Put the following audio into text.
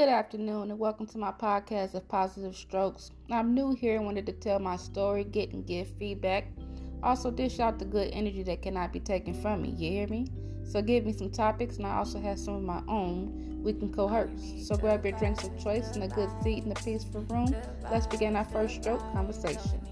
Good afternoon and welcome to my podcast of Positive Strokes. I'm new here and wanted to tell my story, get and give feedback. Also, dish out the good energy that cannot be taken from me. You hear me? So, give me some topics, and I also have some of my own we can coerce. So, grab your drinks of choice and a good seat in a peaceful room. Let's begin our first stroke conversation.